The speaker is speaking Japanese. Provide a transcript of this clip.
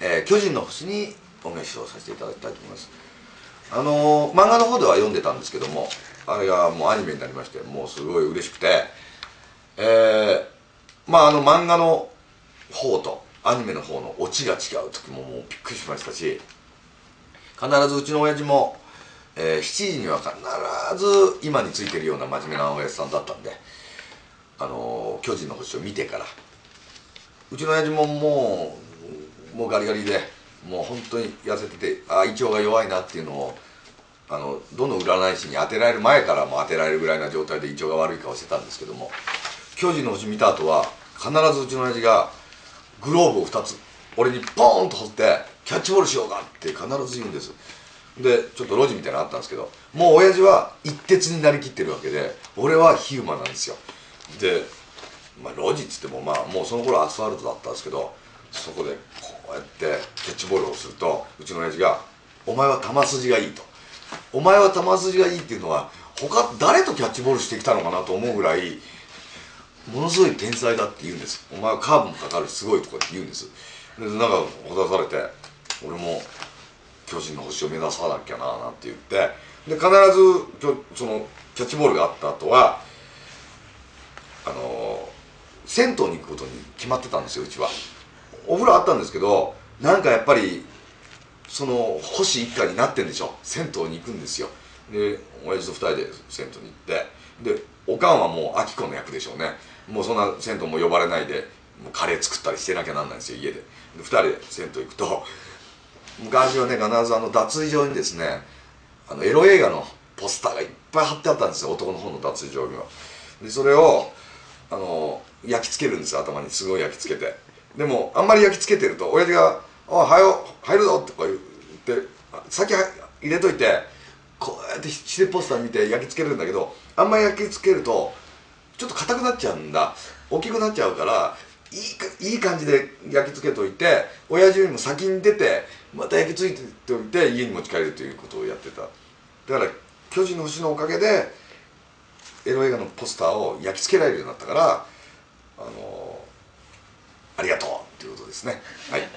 えー巨人の星にお召しをさせていただきたいと思います。あのー漫画の方では読んでたんですけどもあれがもうアニメになりましてもうすごい嬉しくてえーまああの漫画の方とアニメの方のオチが違う時ももうびっくりしましたし必ずうちの親父も、えー7時には必ず今についてるような真面目な親父さんだったんであのー巨人の星を見てからうちの親父ももうもうガリガリでもう本当に痩せててあ胃腸が弱いなっていうのをあのどの占い師に当てられる前からも当てられるぐらいな状態で胃腸が悪い顔してたんですけども巨人の星見た後は必ずうちの親父がグローブを2つ俺にポーンと放ってキャッチボールしようかって必ず言うんです。でちょっと路地みたいなのあったんですけどもう親父は一徹になりきってるわけで俺はヒューマンなんですよ。でまあ、路地っつってもまあもうその頃アスファルトだったんですけどそこでこうやってキャッチボールをするとうちの親父が「お前は球筋がいい」と「お前は球筋がいい」っていうのは他誰とキャッチボールしてきたのかなと思うぐらいものすごい天才だって言うんです。お前はカーブもかかるすごいとかって言うんです。でなんかほだされて俺も巨人の星を目指さなきゃななんて言ってで必ずきょそのキャッチボールがあった後はあの銭湯に行くことに決まってたんですようちは。お風呂あったんですけどなんかやっぱりその星一家になってんでしょ。銭湯に行くんですよ。で親父と二人で銭湯に行って。でおかんはもう明子の役でしょうね。もうそんな銭湯も呼ばれないでもうカレー作ったりしてなきゃなんないんですよ家で。で二人で銭湯行くと昔はね必ずあの脱衣場にですねあのエロ映画のポスターがいっぱい貼ってあったんですよ。男の方の脱衣場には。でそれをあの焼き付けるんですよ頭に。すごい焼き付けて。でもあんまり焼き付けてると親父が「おはよ入るぞ」とか言って先入れといてこうやってシテポスター見て焼き付けるんだけどあんまり焼き付けるとちょっと硬くなっちゃうんだ。大きくなっちゃうからいいいい感じで焼き付けといて親父よりも先に出てまた焼き付いておいて家に持ち帰るということをやってた。だから巨人の星のおかげでエロ映画のポスターを焼き付けられるようになったからありがとうっていうことですね。はい。